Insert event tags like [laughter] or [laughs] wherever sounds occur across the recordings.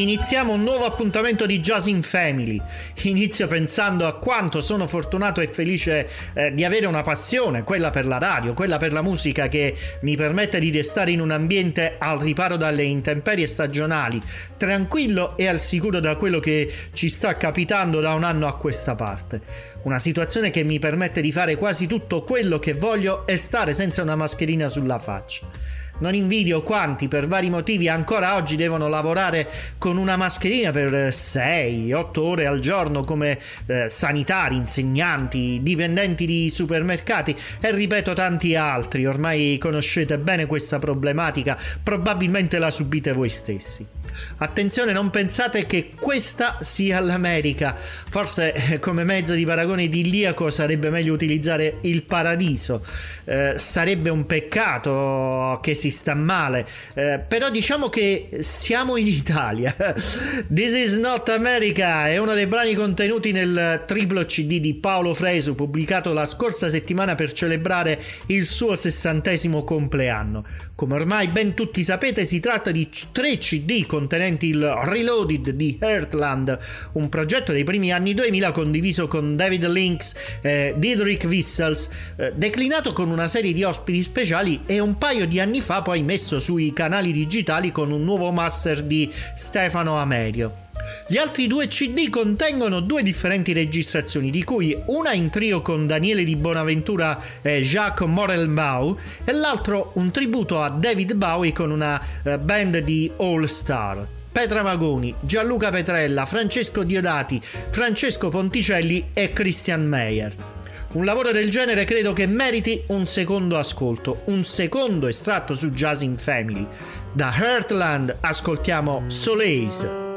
Iniziamo un nuovo appuntamento di Jazz in Family. Inizio pensando a quanto sono fortunato e felice eh, di avere una passione, quella per la radio, quella per la musica che mi permette di restare in un ambiente al riparo dalle intemperie stagionali, tranquillo e al sicuro da quello che ci sta capitando da un anno a questa parte. Una situazione che mi permette di fare quasi tutto quello che voglio e stare senza una mascherina sulla faccia. Non invidio quanti per vari motivi ancora oggi devono lavorare con una mascherina per 6-8 ore al giorno come eh, sanitari, insegnanti, dipendenti di supermercati e ripeto tanti altri. Ormai conoscete bene questa problematica, probabilmente la subite voi stessi. Attenzione, non pensate che questa sia l'America. Forse eh, come mezzo di paragone idilliaco sarebbe meglio utilizzare il paradiso. Eh, sarebbe un peccato che si sta male. Eh, però diciamo che siamo in Italia. [laughs] This is not America è uno dei brani contenuti nel triplo CD di Paolo Fresu pubblicato la scorsa settimana per celebrare il suo sessantesimo compleanno. Come ormai ben tutti sapete si tratta di tre CD con contenenti il Reloaded di Heartland, un progetto dei primi anni 2000 condiviso con David Lynx e Diedrich Wissels, eh, declinato con una serie di ospiti speciali e un paio di anni fa poi messo sui canali digitali con un nuovo master di Stefano Amerio. Gli altri due CD contengono due differenti registrazioni, di cui una in trio con Daniele di Bonaventura e Jacques Morelbau e l'altro un tributo a David Bowie con una uh, band di All Star. Petra Magoni, Gianluca Petrella, Francesco Diodati, Francesco Ponticelli e Christian Meyer. Un lavoro del genere credo che meriti un secondo ascolto, un secondo estratto su Jazz in Family. Da Heartland ascoltiamo Soleil.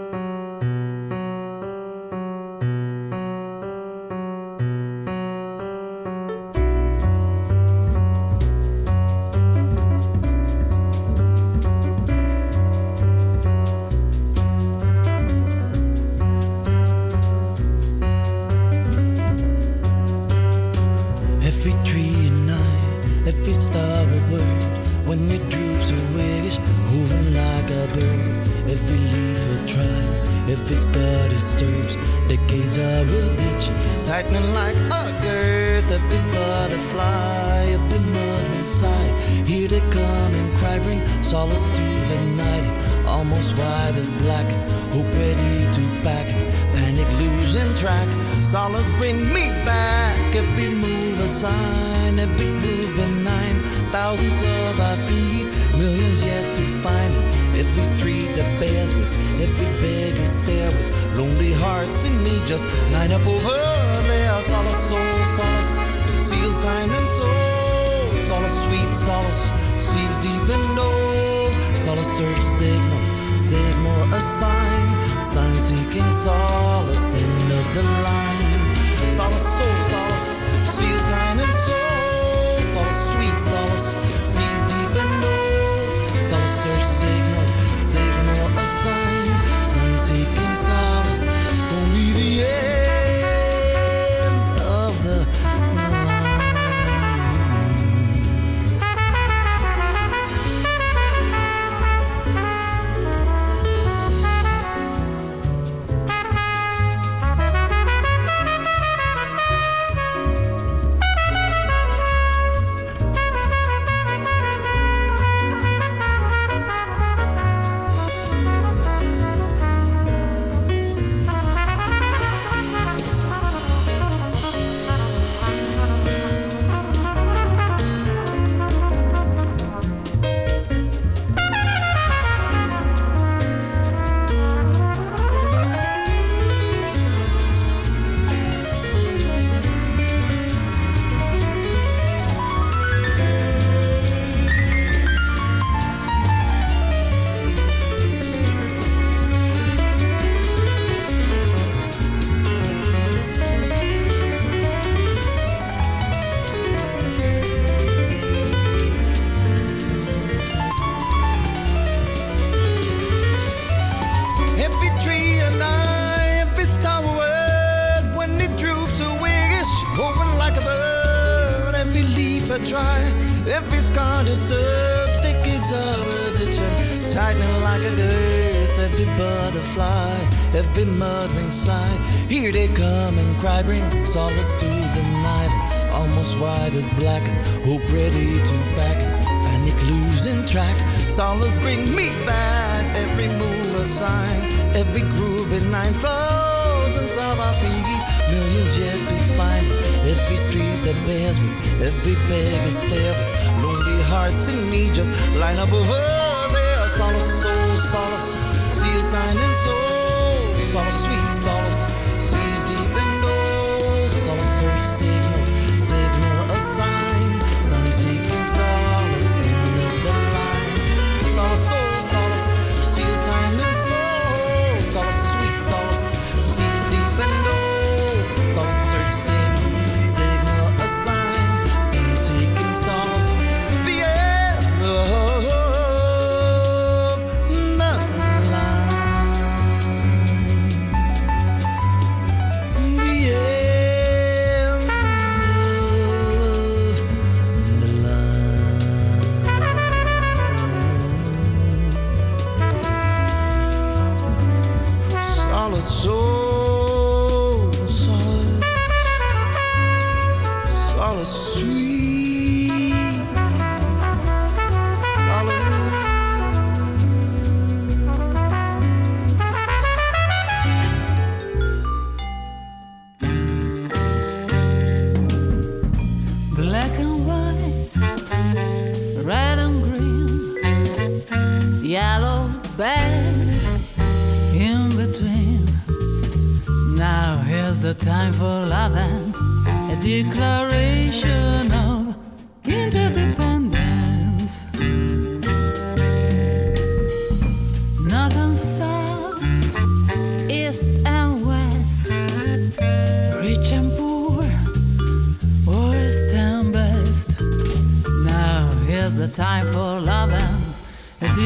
seeking bears with every beggar with lonely hearts in me. Just line up over there. Solace soul solace. See a sign and soul. Solace sweet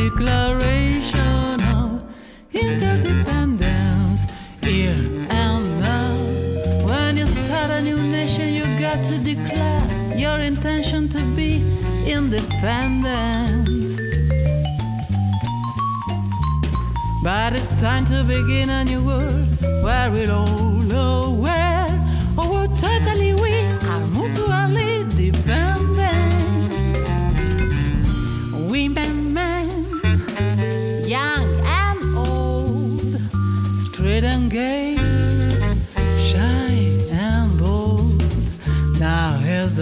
declaration of interdependence here and now. When you start a new nation, you got to declare your intention to be independent. But it's time to begin a new world where it all where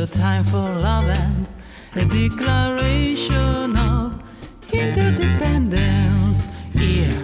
a time for love and a declaration of interdependence. Yeah.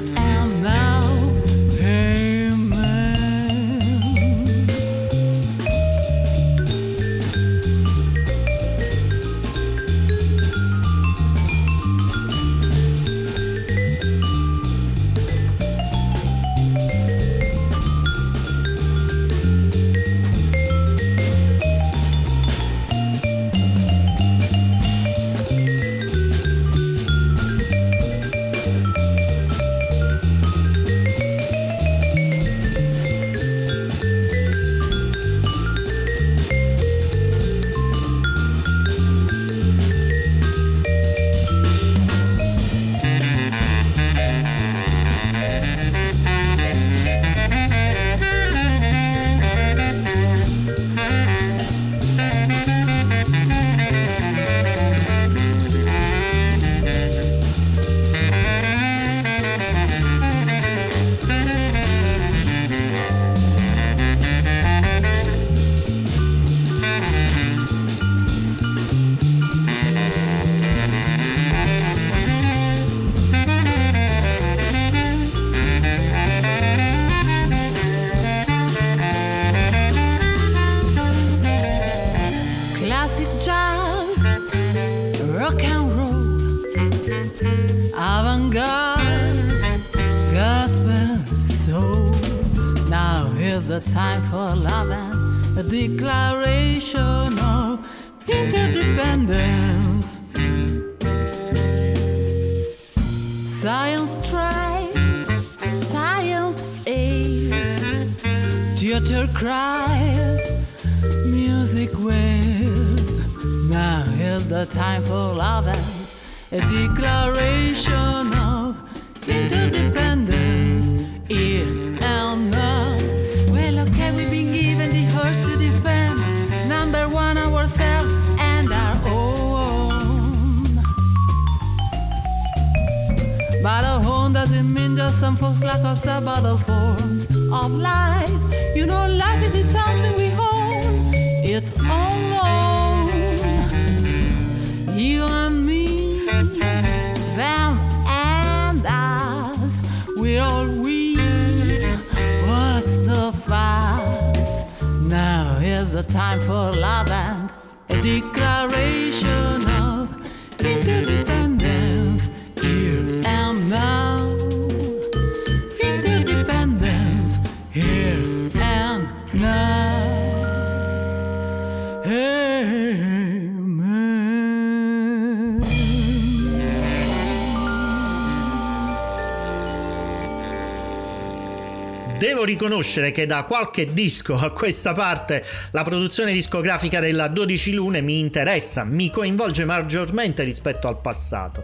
Devo riconoscere che da qualche disco a questa parte la produzione discografica della 12 Lune mi interessa, mi coinvolge maggiormente rispetto al passato.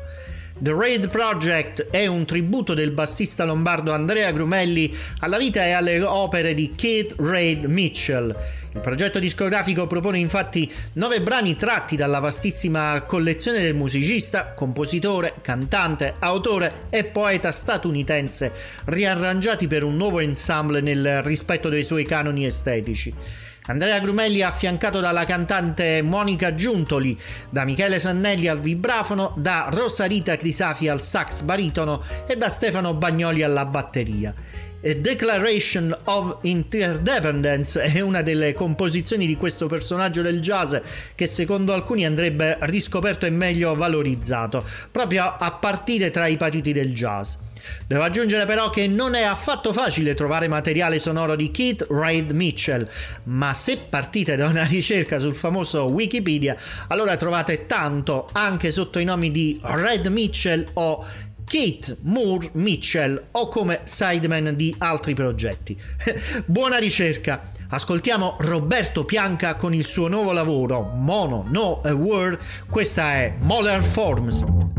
The Raid Project è un tributo del bassista lombardo Andrea Grumelli alla vita e alle opere di Keith Raid Mitchell. Il progetto discografico propone infatti nove brani tratti dalla vastissima collezione del musicista, compositore, cantante, autore e poeta statunitense, riarrangiati per un nuovo ensemble nel rispetto dei suoi canoni estetici. Andrea Grumelli affiancato dalla cantante Monica Giuntoli, da Michele Sannelli al vibrafono, da Rosa Rita Crisafi al sax baritono e da Stefano Bagnoli alla batteria. Declaration of Interdependence è una delle composizioni di questo personaggio del jazz che secondo alcuni andrebbe riscoperto e meglio valorizzato, proprio a partire tra i patiti del jazz. Devo aggiungere però che non è affatto facile trovare materiale sonoro di Keith Reid Mitchell, ma se partite da una [laughs] ricerca sul famoso Wikipedia, allora trovate tanto anche sotto i nomi di Red Mitchell o Kate Moore Mitchell o come sideman di altri progetti. [laughs] Buona ricerca! Ascoltiamo Roberto Pianca con il suo nuovo lavoro Mono No A Word, questa è Modern Forms.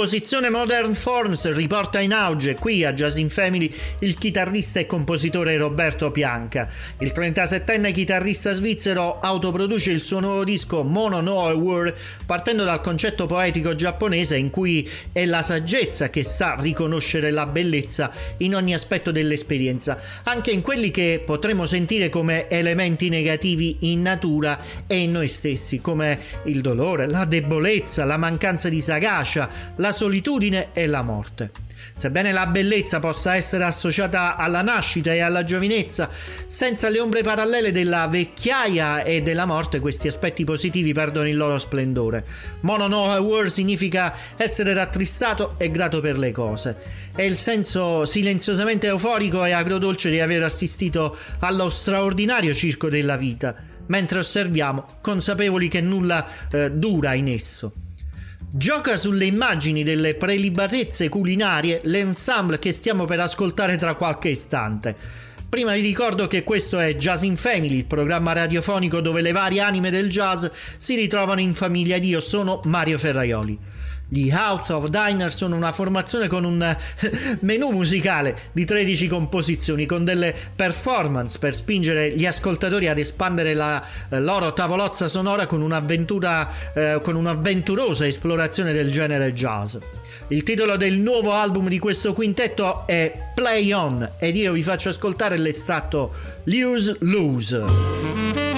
Composizione Modern Forms riporta in auge qui a Jazz in Family il chitarrista e compositore Roberto Pianca. Il 37enne chitarrista svizzero autoproduce il suo nuovo disco Mono No World partendo dal concetto poetico giapponese in cui è la saggezza che sa riconoscere la bellezza in ogni aspetto dell'esperienza, anche in quelli che potremmo sentire come elementi negativi in natura e in noi stessi, come il dolore, la debolezza, la mancanza di sagacia, la solitudine e la morte. Sebbene la bellezza possa essere associata alla nascita e alla giovinezza, senza le ombre parallele della vecchiaia e della morte, questi aspetti positivi perdono il loro splendore. Mono no War significa essere rattristato e grato per le cose. È il senso silenziosamente euforico e agrodolce di aver assistito allo straordinario circo della vita, mentre osserviamo, consapevoli che nulla eh, dura in esso. Gioca sulle immagini delle prelibatezze culinarie l'ensemble che stiamo per ascoltare tra qualche istante. Prima vi ricordo che questo è Jazz in Family, il programma radiofonico dove le varie anime del jazz si ritrovano in famiglia ed io sono Mario Ferraioli. Gli House of Diner sono una formazione con un menu musicale di 13 composizioni, con delle performance per spingere gli ascoltatori ad espandere la eh, loro tavolozza sonora con un'avventura, eh, con un'avventurosa esplorazione del genere jazz. Il titolo del nuovo album di questo quintetto è Play On ed io vi faccio ascoltare l'estratto Lose Lose.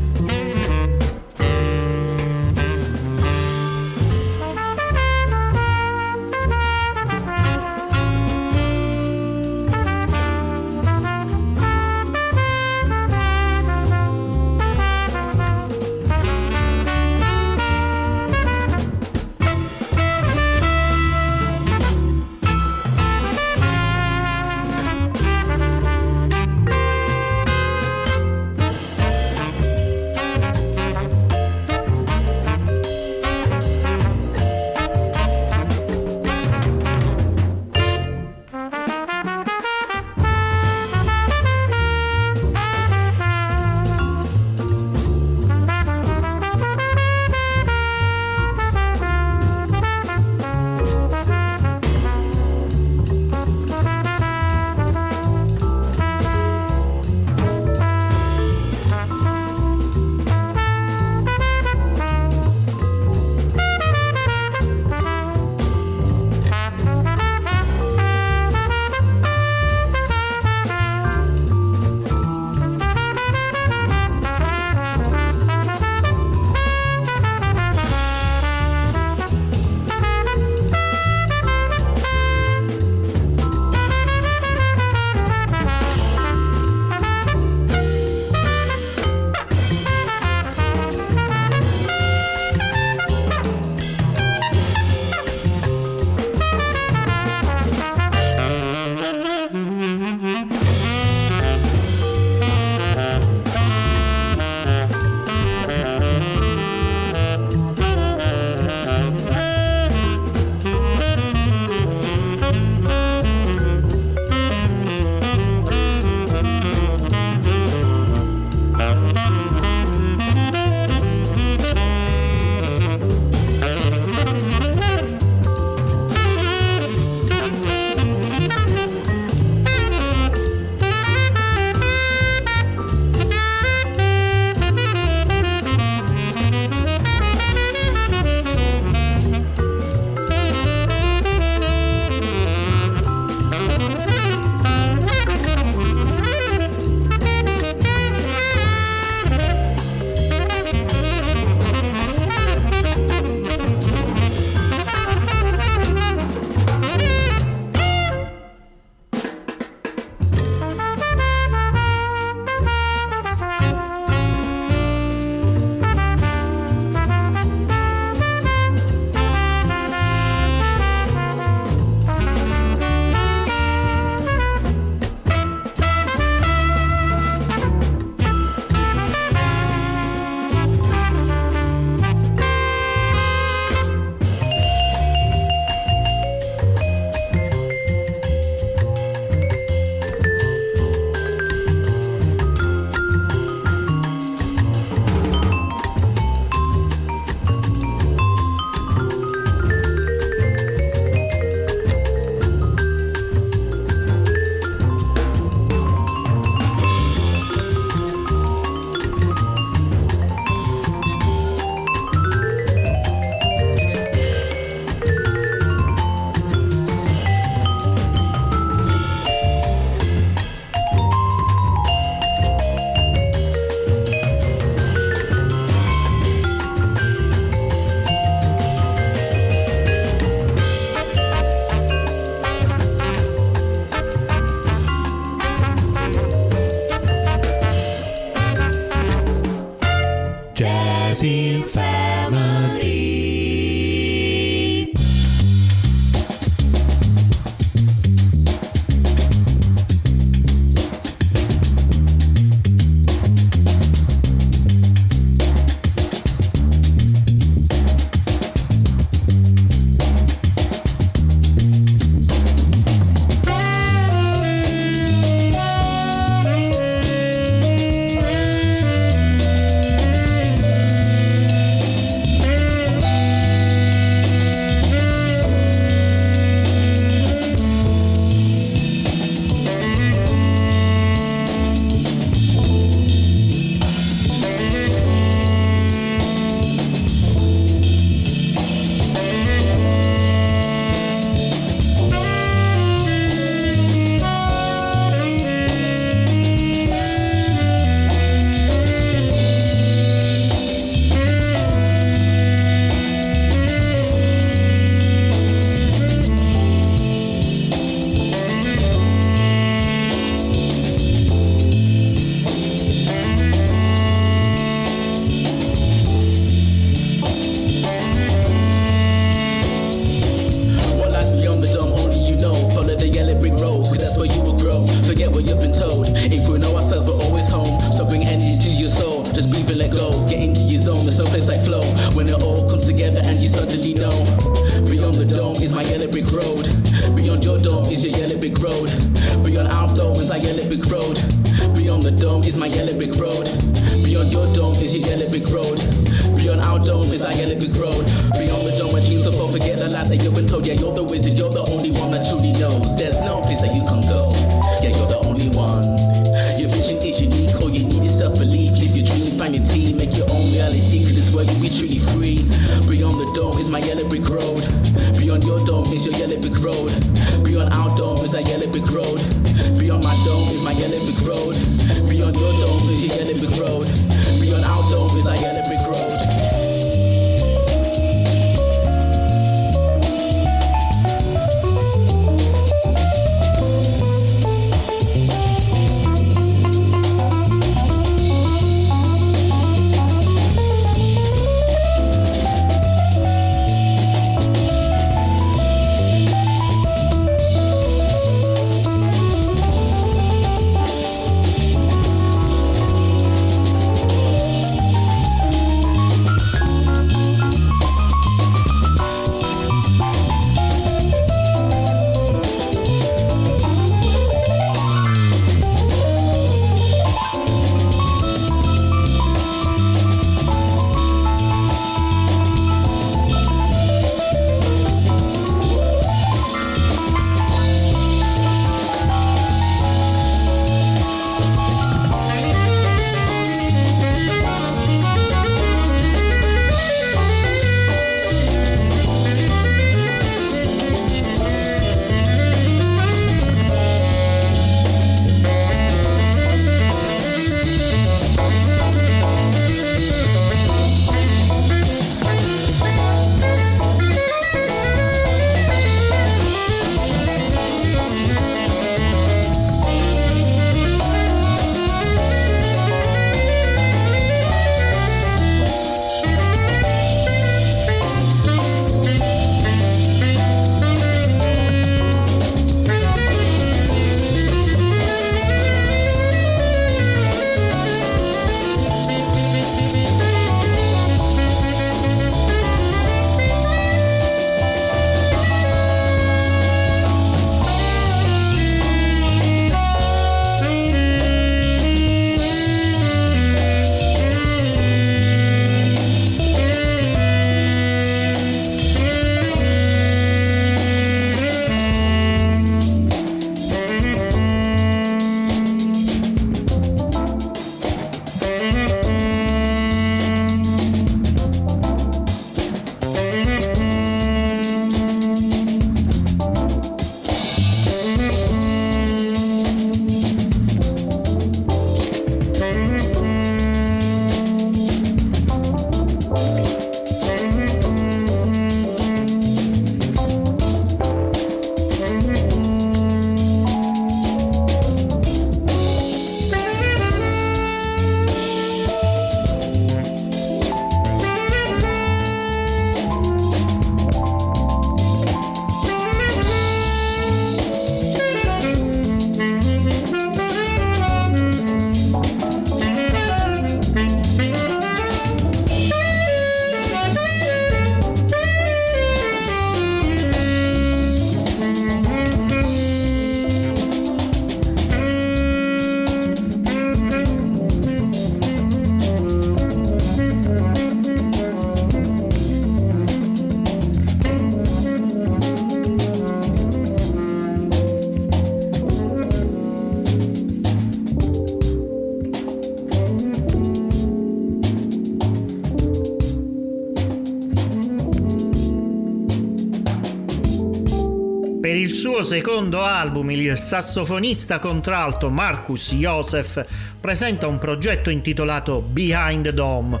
secondo album il sassofonista contralto Marcus Joseph presenta un progetto intitolato Behind the Dome,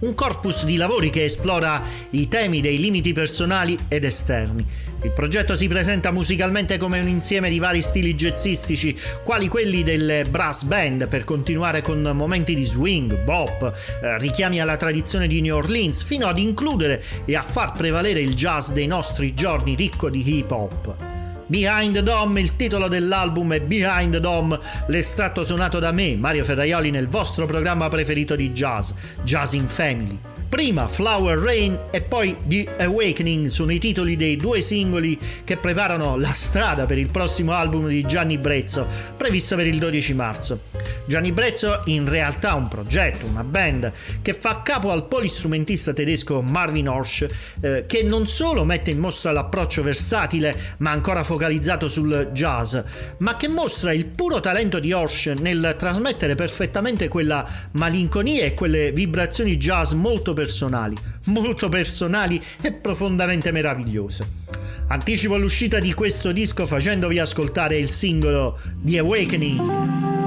un corpus di lavori che esplora i temi dei limiti personali ed esterni. Il progetto si presenta musicalmente come un insieme di vari stili jazzistici, quali quelli delle brass band, per continuare con momenti di swing, bop, eh, richiami alla tradizione di New Orleans, fino ad includere e a far prevalere il jazz dei nostri giorni ricco di hip hop. Behind Dom, il titolo dell'album è Behind Dom, l'estratto suonato da me, Mario Ferraioli, nel vostro programma preferito di jazz, Jazz in Family. Prima Flower Rain e poi The Awakening sono i titoli dei due singoli che preparano la strada per il prossimo album di Gianni Brezzo, previsto per il 12 marzo. Gianni Brezzo in realtà è un progetto, una band, che fa capo al polistrumentista tedesco Marvin Horsch, eh, che non solo mette in mostra l'approccio versatile ma ancora focalizzato sul jazz, ma che mostra il puro talento di Horsch nel trasmettere perfettamente quella malinconia e quelle vibrazioni jazz molto personali, molto personali e profondamente meravigliose. Anticipo l'uscita di questo disco facendovi ascoltare il singolo The Awakening.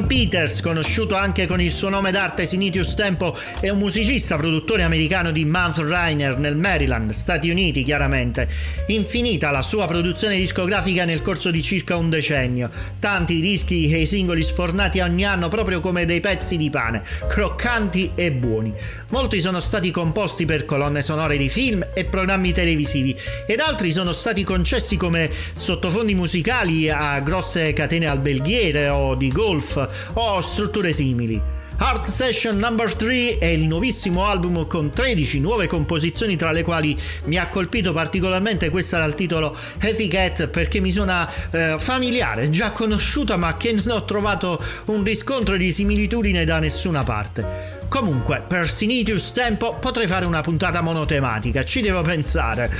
Nathan Peters, conosciuto anche con il suo nome d'arte Sinitius Tempo, è un musicista produttore americano di Mount Rainer nel Maryland, Stati Uniti chiaramente. Infinita la sua produzione discografica nel corso di circa un decennio. Tanti i dischi e i singoli sfornati ogni anno proprio come dei pezzi di pane, croccanti e buoni. Molti sono stati composti per colonne sonore di film e programmi televisivi ed altri sono stati concessi come sottofondi musicali a grosse catene alberghiere o di golf o strutture simili. Art Session Number 3 è il nuovissimo album con 13 nuove composizioni tra le quali mi ha colpito particolarmente questa dal titolo Etiquette perché mi suona eh, familiare, già conosciuta ma che non ho trovato un riscontro di similitudine da nessuna parte. Comunque, per Sinitius Tempo potrei fare una puntata monotematica, ci devo pensare.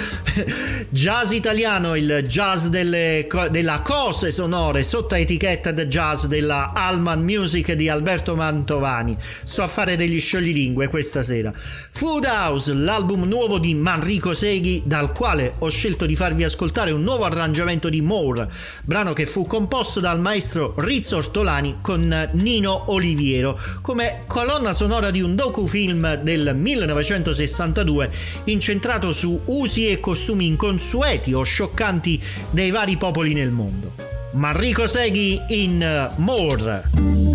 [laughs] jazz italiano, il jazz delle, della cose sonore sotto etichetta The Jazz della Alman Music di Alberto Mantovani. Sto a fare degli scioglilingue questa sera. Food House, l'album nuovo di Manrico Seghi, dal quale ho scelto di farvi ascoltare un nuovo arrangiamento di More, brano che fu composto dal maestro Rizzo Ortolani con Nino Oliviero come colonna sonora sonora di un docufilm del 1962 incentrato su usi e costumi inconsueti o scioccanti dei vari popoli nel mondo. Manrico Seghi in More.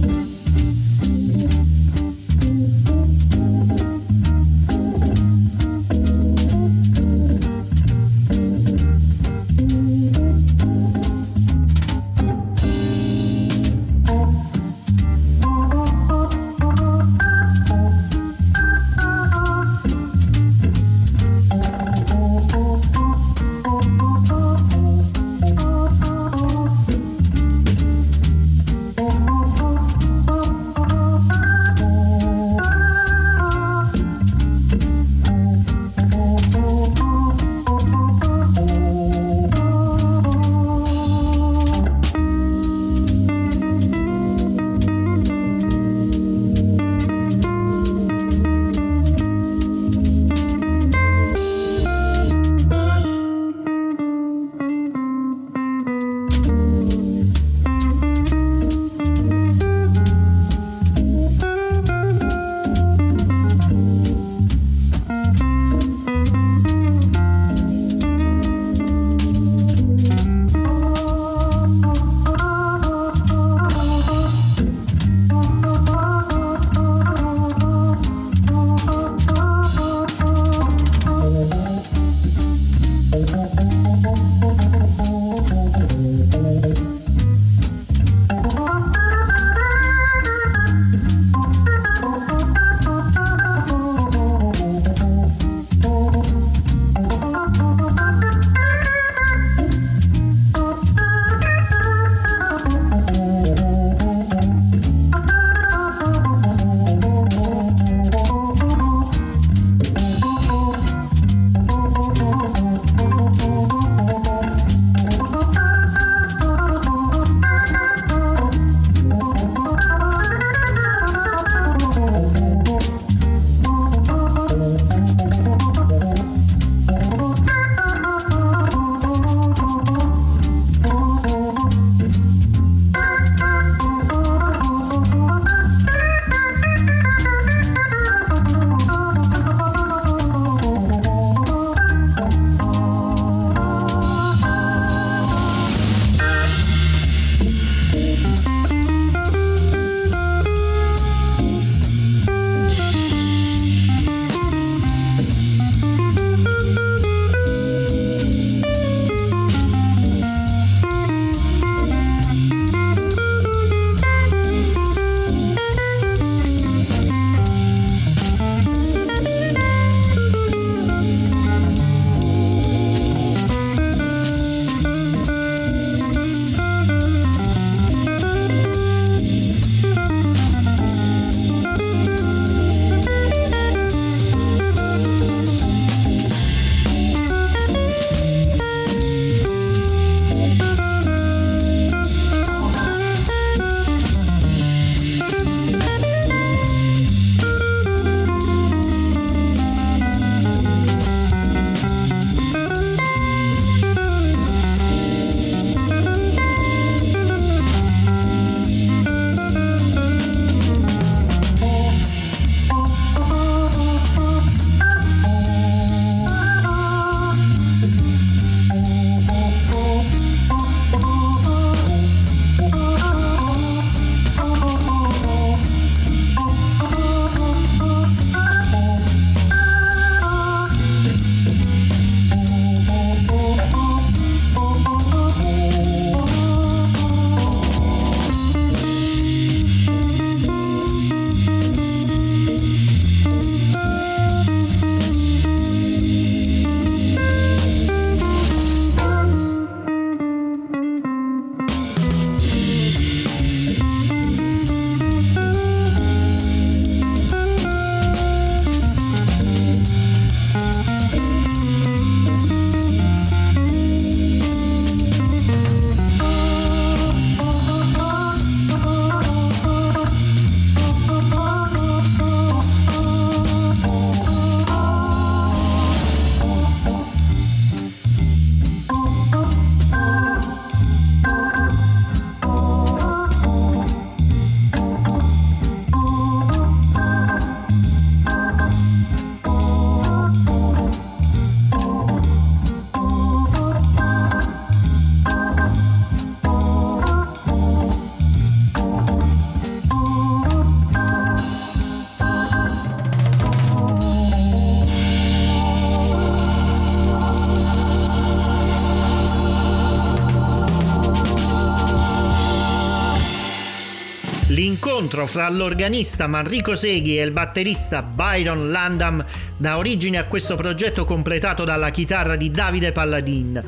L'incontro fra l'organista Manrico Seghi e il batterista Byron Landam dà origine a questo progetto completato dalla chitarra di Davide Palladin.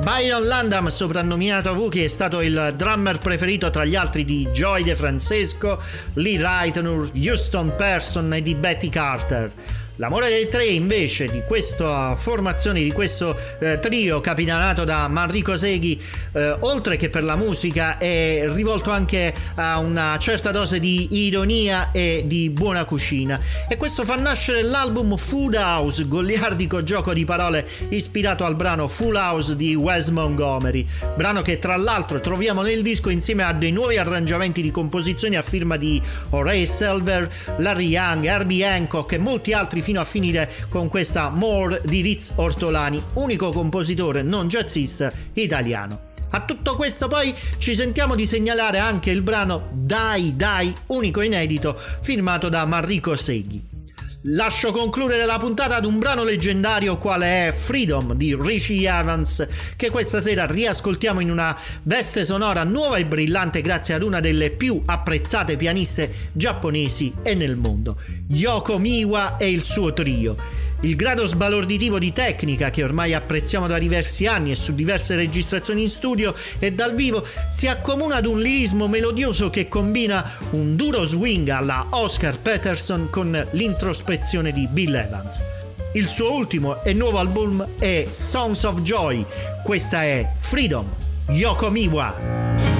Byron Landam, soprannominato Wookie, è stato il drummer preferito tra gli altri di Joy De Francesco, Lee Reitner, Houston Person e di Betty Carter. L'amore dei tre invece di questa formazione, di questo eh, trio capitanato da Manrico Seghi, eh, oltre che per la musica è rivolto anche a una certa dose di ironia e di buona cucina. E questo fa nascere l'album Food House, goliardico gioco di parole ispirato al brano Full House di Wes Montgomery, brano che tra l'altro troviamo nel disco insieme a dei nuovi arrangiamenti di composizioni a firma di Horace Silver, Larry Young, Herbie Hancock e molti altri fino a finire con questa More di Riz Ortolani, unico compositore non jazzista italiano. A tutto questo poi ci sentiamo di segnalare anche il brano Dai Dai, unico inedito, firmato da Marrico Seghi. Lascio concludere la puntata ad un brano leggendario quale è Freedom di Richie Evans, che questa sera riascoltiamo in una veste sonora nuova e brillante grazie ad una delle più apprezzate pianiste giapponesi e nel mondo, Yoko Miwa e il suo trio. Il grado sbalorditivo di tecnica che ormai apprezziamo da diversi anni e su diverse registrazioni in studio e dal vivo si accomuna ad un lirismo melodioso che combina un duro swing alla Oscar Peterson con l'introspezione di Bill Evans. Il suo ultimo e nuovo album è Songs of Joy, questa è Freedom, Yoko Miwa.